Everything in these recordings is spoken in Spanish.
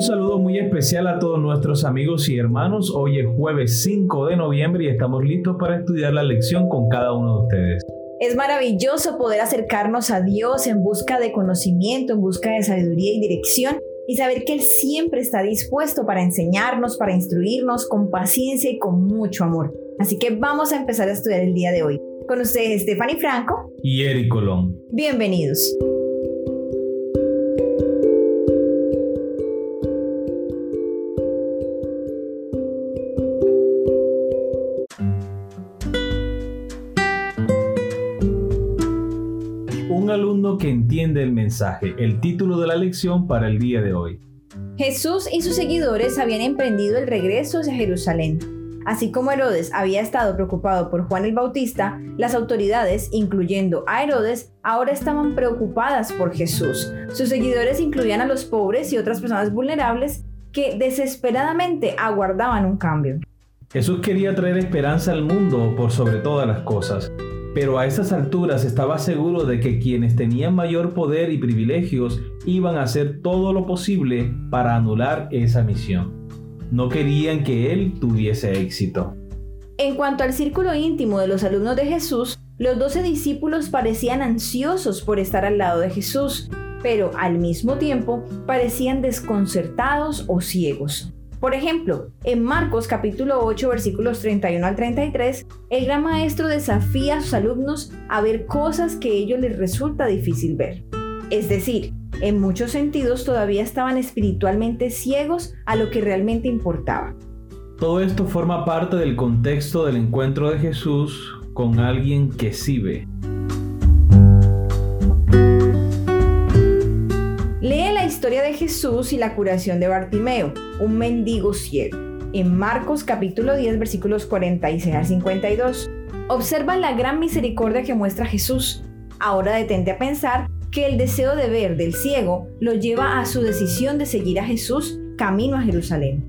Un saludo muy especial a todos nuestros amigos y hermanos. Hoy es jueves 5 de noviembre y estamos listos para estudiar la lección con cada uno de ustedes. Es maravilloso poder acercarnos a Dios en busca de conocimiento, en busca de sabiduría y dirección y saber que Él siempre está dispuesto para enseñarnos, para instruirnos con paciencia y con mucho amor. Así que vamos a empezar a estudiar el día de hoy. Con ustedes Stephanie Franco y Eric Colón. Bienvenidos. Alumno que entiende el mensaje, el título de la lección para el día de hoy. Jesús y sus seguidores habían emprendido el regreso hacia Jerusalén. Así como Herodes había estado preocupado por Juan el Bautista, las autoridades, incluyendo a Herodes, ahora estaban preocupadas por Jesús. Sus seguidores incluían a los pobres y otras personas vulnerables que desesperadamente aguardaban un cambio. Jesús quería traer esperanza al mundo por sobre todas las cosas. Pero a esas alturas estaba seguro de que quienes tenían mayor poder y privilegios iban a hacer todo lo posible para anular esa misión. No querían que él tuviese éxito. En cuanto al círculo íntimo de los alumnos de Jesús, los doce discípulos parecían ansiosos por estar al lado de Jesús, pero al mismo tiempo parecían desconcertados o ciegos. Por ejemplo, en Marcos capítulo 8 versículos 31 al 33, el gran maestro desafía a sus alumnos a ver cosas que a ellos les resulta difícil ver. Es decir, en muchos sentidos todavía estaban espiritualmente ciegos a lo que realmente importaba. Todo esto forma parte del contexto del encuentro de Jesús con alguien que sí ve. Historia de Jesús y la curación de Bartimeo, un mendigo ciego, en Marcos capítulo 10 versículos 46 al 52. Observa la gran misericordia que muestra Jesús. Ahora detente a pensar que el deseo de ver del ciego lo lleva a su decisión de seguir a Jesús camino a Jerusalén.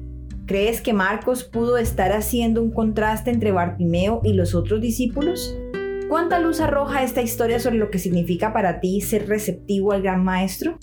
¿Crees que Marcos pudo estar haciendo un contraste entre Bartimeo y los otros discípulos? ¿Cuánta luz arroja esta historia sobre lo que significa para ti ser receptivo al gran maestro?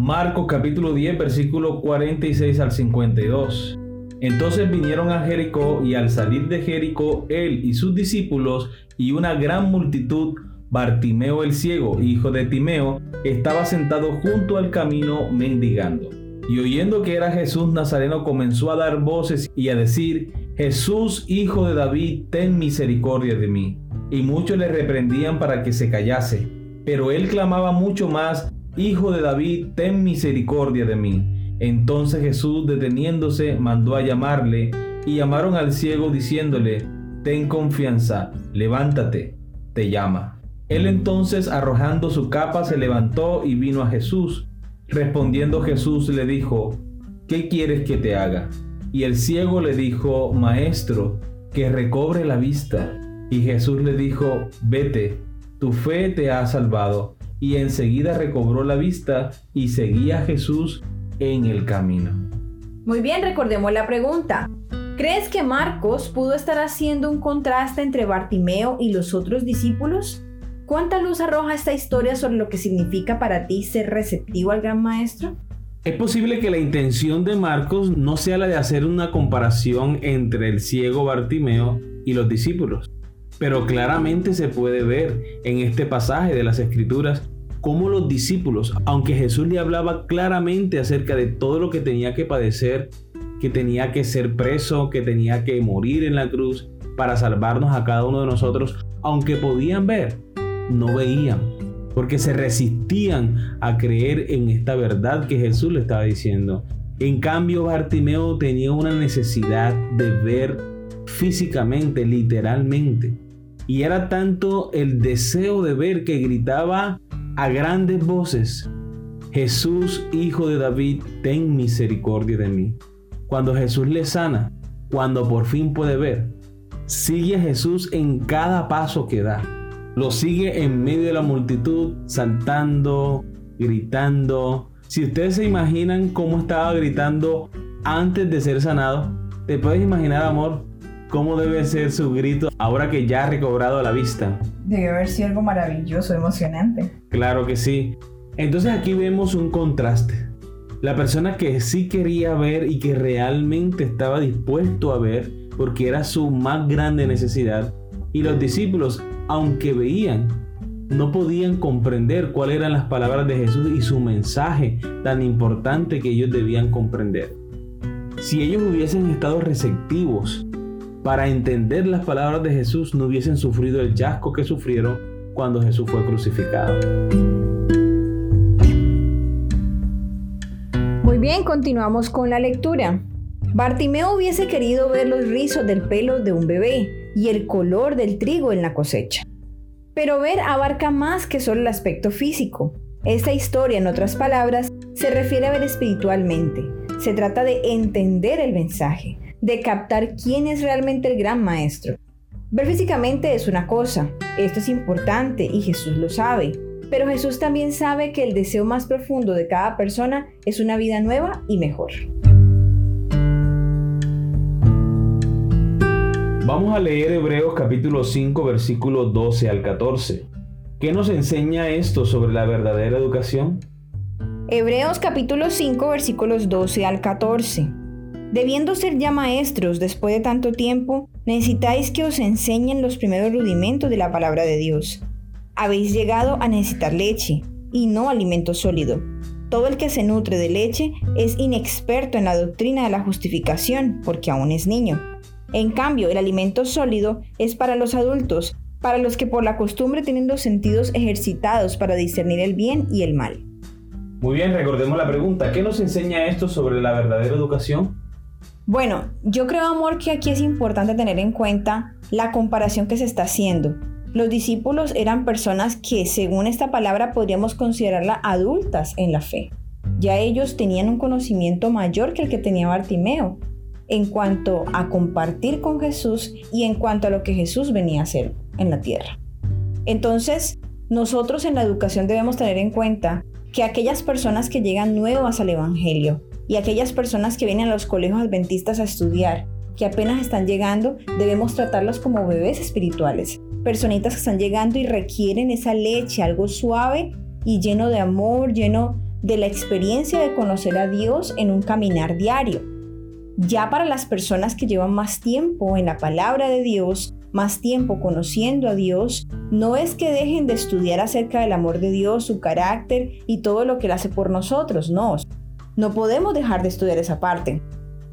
Marcos capítulo 10, versículo 46 al 52. Entonces vinieron a Jericó y al salir de Jericó, él y sus discípulos y una gran multitud, Bartimeo el ciego, hijo de Timeo, estaba sentado junto al camino mendigando. Y oyendo que era Jesús Nazareno, comenzó a dar voces y a decir, Jesús, hijo de David, ten misericordia de mí. Y muchos le reprendían para que se callase. Pero él clamaba mucho más, Hijo de David, ten misericordia de mí. Entonces Jesús, deteniéndose, mandó a llamarle, y llamaron al ciego diciéndole, Ten confianza, levántate, te llama. Él entonces, arrojando su capa, se levantó y vino a Jesús. Respondiendo Jesús le dijo, ¿qué quieres que te haga? Y el ciego le dijo, Maestro, que recobre la vista. Y Jesús le dijo, Vete, tu fe te ha salvado y enseguida recobró la vista y seguía a Jesús en el camino. Muy bien, recordemos la pregunta. ¿Crees que Marcos pudo estar haciendo un contraste entre Bartimeo y los otros discípulos? ¿Cuánta luz arroja esta historia sobre lo que significa para ti ser receptivo al gran maestro? Es posible que la intención de Marcos no sea la de hacer una comparación entre el ciego Bartimeo y los discípulos. Pero claramente se puede ver en este pasaje de las Escrituras cómo los discípulos, aunque Jesús le hablaba claramente acerca de todo lo que tenía que padecer, que tenía que ser preso, que tenía que morir en la cruz para salvarnos a cada uno de nosotros, aunque podían ver, no veían, porque se resistían a creer en esta verdad que Jesús le estaba diciendo. En cambio, Bartimeo tenía una necesidad de ver físicamente, literalmente. Y era tanto el deseo de ver que gritaba a grandes voces, Jesús, hijo de David, ten misericordia de mí. Cuando Jesús le sana, cuando por fin puede ver, sigue a Jesús en cada paso que da. Lo sigue en medio de la multitud, saltando, gritando. Si ustedes se imaginan cómo estaba gritando antes de ser sanado, ¿te puedes imaginar, amor, ¿Cómo debe ser su grito ahora que ya ha recobrado la vista? Debe haber sido algo maravilloso, emocionante. Claro que sí. Entonces aquí vemos un contraste. La persona que sí quería ver y que realmente estaba dispuesto a ver porque era su más grande necesidad. Y los discípulos, aunque veían, no podían comprender cuáles eran las palabras de Jesús y su mensaje tan importante que ellos debían comprender. Si ellos hubiesen estado receptivos para entender las palabras de Jesús, no hubiesen sufrido el chasco que sufrieron cuando Jesús fue crucificado. Muy bien, continuamos con la lectura. Bartimeo hubiese querido ver los rizos del pelo de un bebé y el color del trigo en la cosecha. Pero ver abarca más que solo el aspecto físico. Esta historia, en otras palabras, se refiere a ver espiritualmente. Se trata de entender el mensaje, de captar quién es realmente el gran maestro. Ver físicamente es una cosa, esto es importante y Jesús lo sabe, pero Jesús también sabe que el deseo más profundo de cada persona es una vida nueva y mejor. Vamos a leer Hebreos capítulo 5 versículos 12 al 14. ¿Qué nos enseña esto sobre la verdadera educación? Hebreos capítulo 5 versículos 12 al 14. Debiendo ser ya maestros después de tanto tiempo, necesitáis que os enseñen los primeros rudimentos de la palabra de Dios. Habéis llegado a necesitar leche y no alimento sólido. Todo el que se nutre de leche es inexperto en la doctrina de la justificación porque aún es niño. En cambio, el alimento sólido es para los adultos, para los que por la costumbre tienen los sentidos ejercitados para discernir el bien y el mal. Muy bien, recordemos la pregunta. ¿Qué nos enseña esto sobre la verdadera educación? Bueno, yo creo, amor, que aquí es importante tener en cuenta la comparación que se está haciendo. Los discípulos eran personas que, según esta palabra, podríamos considerarla adultas en la fe. Ya ellos tenían un conocimiento mayor que el que tenía Bartimeo, en cuanto a compartir con Jesús y en cuanto a lo que Jesús venía a hacer en la tierra. Entonces, nosotros en la educación debemos tener en cuenta que aquellas personas que llegan nuevas al Evangelio y aquellas personas que vienen a los colegios adventistas a estudiar, que apenas están llegando, debemos tratarlos como bebés espirituales. Personitas que están llegando y requieren esa leche, algo suave y lleno de amor, lleno de la experiencia de conocer a Dios en un caminar diario. Ya para las personas que llevan más tiempo en la palabra de Dios, más tiempo conociendo a Dios, no es que dejen de estudiar acerca del amor de Dios, su carácter y todo lo que Él hace por nosotros, no. No podemos dejar de estudiar esa parte.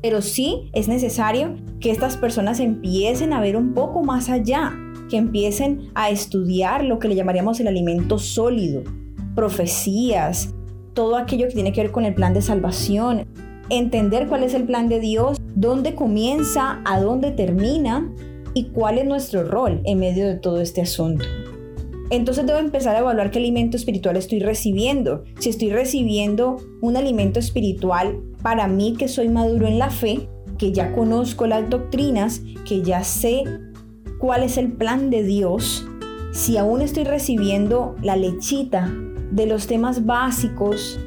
Pero sí es necesario que estas personas empiecen a ver un poco más allá, que empiecen a estudiar lo que le llamaríamos el alimento sólido, profecías, todo aquello que tiene que ver con el plan de salvación, entender cuál es el plan de Dios, dónde comienza, a dónde termina y cuál es nuestro rol en medio de todo este asunto. Entonces debo empezar a evaluar qué alimento espiritual estoy recibiendo. Si estoy recibiendo un alimento espiritual para mí que soy maduro en la fe, que ya conozco las doctrinas, que ya sé cuál es el plan de Dios, si aún estoy recibiendo la lechita de los temas básicos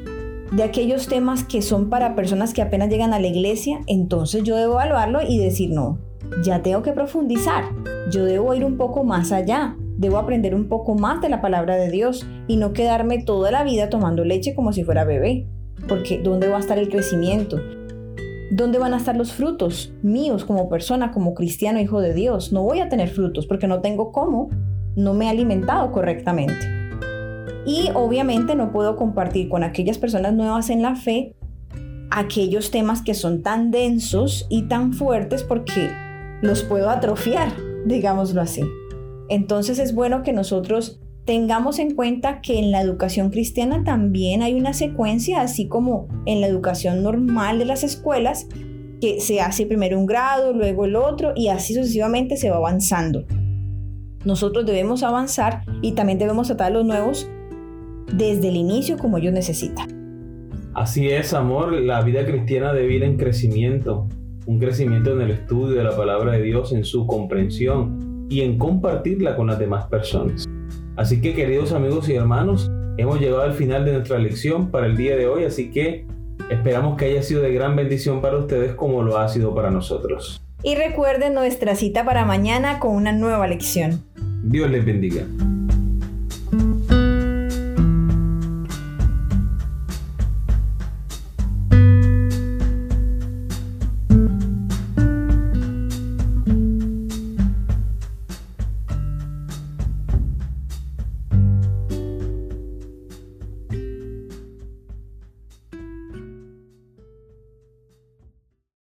de aquellos temas que son para personas que apenas llegan a la iglesia, entonces yo debo evaluarlo y decir, no, ya tengo que profundizar, yo debo ir un poco más allá, debo aprender un poco más de la palabra de Dios y no quedarme toda la vida tomando leche como si fuera bebé, porque ¿dónde va a estar el crecimiento? ¿Dónde van a estar los frutos míos como persona, como cristiano, hijo de Dios? No voy a tener frutos porque no tengo cómo, no me he alimentado correctamente. Y obviamente no puedo compartir con aquellas personas nuevas en la fe aquellos temas que son tan densos y tan fuertes porque los puedo atrofiar, digámoslo así. Entonces es bueno que nosotros tengamos en cuenta que en la educación cristiana también hay una secuencia, así como en la educación normal de las escuelas, que se hace primero un grado, luego el otro y así sucesivamente se va avanzando. Nosotros debemos avanzar y también debemos tratar a los nuevos desde el inicio como ellos necesitan. Así es, amor, la vida cristiana debe ir en crecimiento, un crecimiento en el estudio de la palabra de Dios, en su comprensión y en compartirla con las demás personas. Así que queridos amigos y hermanos, hemos llegado al final de nuestra lección para el día de hoy, así que esperamos que haya sido de gran bendición para ustedes como lo ha sido para nosotros. Y recuerden nuestra cita para mañana con una nueva lección. Dios les bendiga.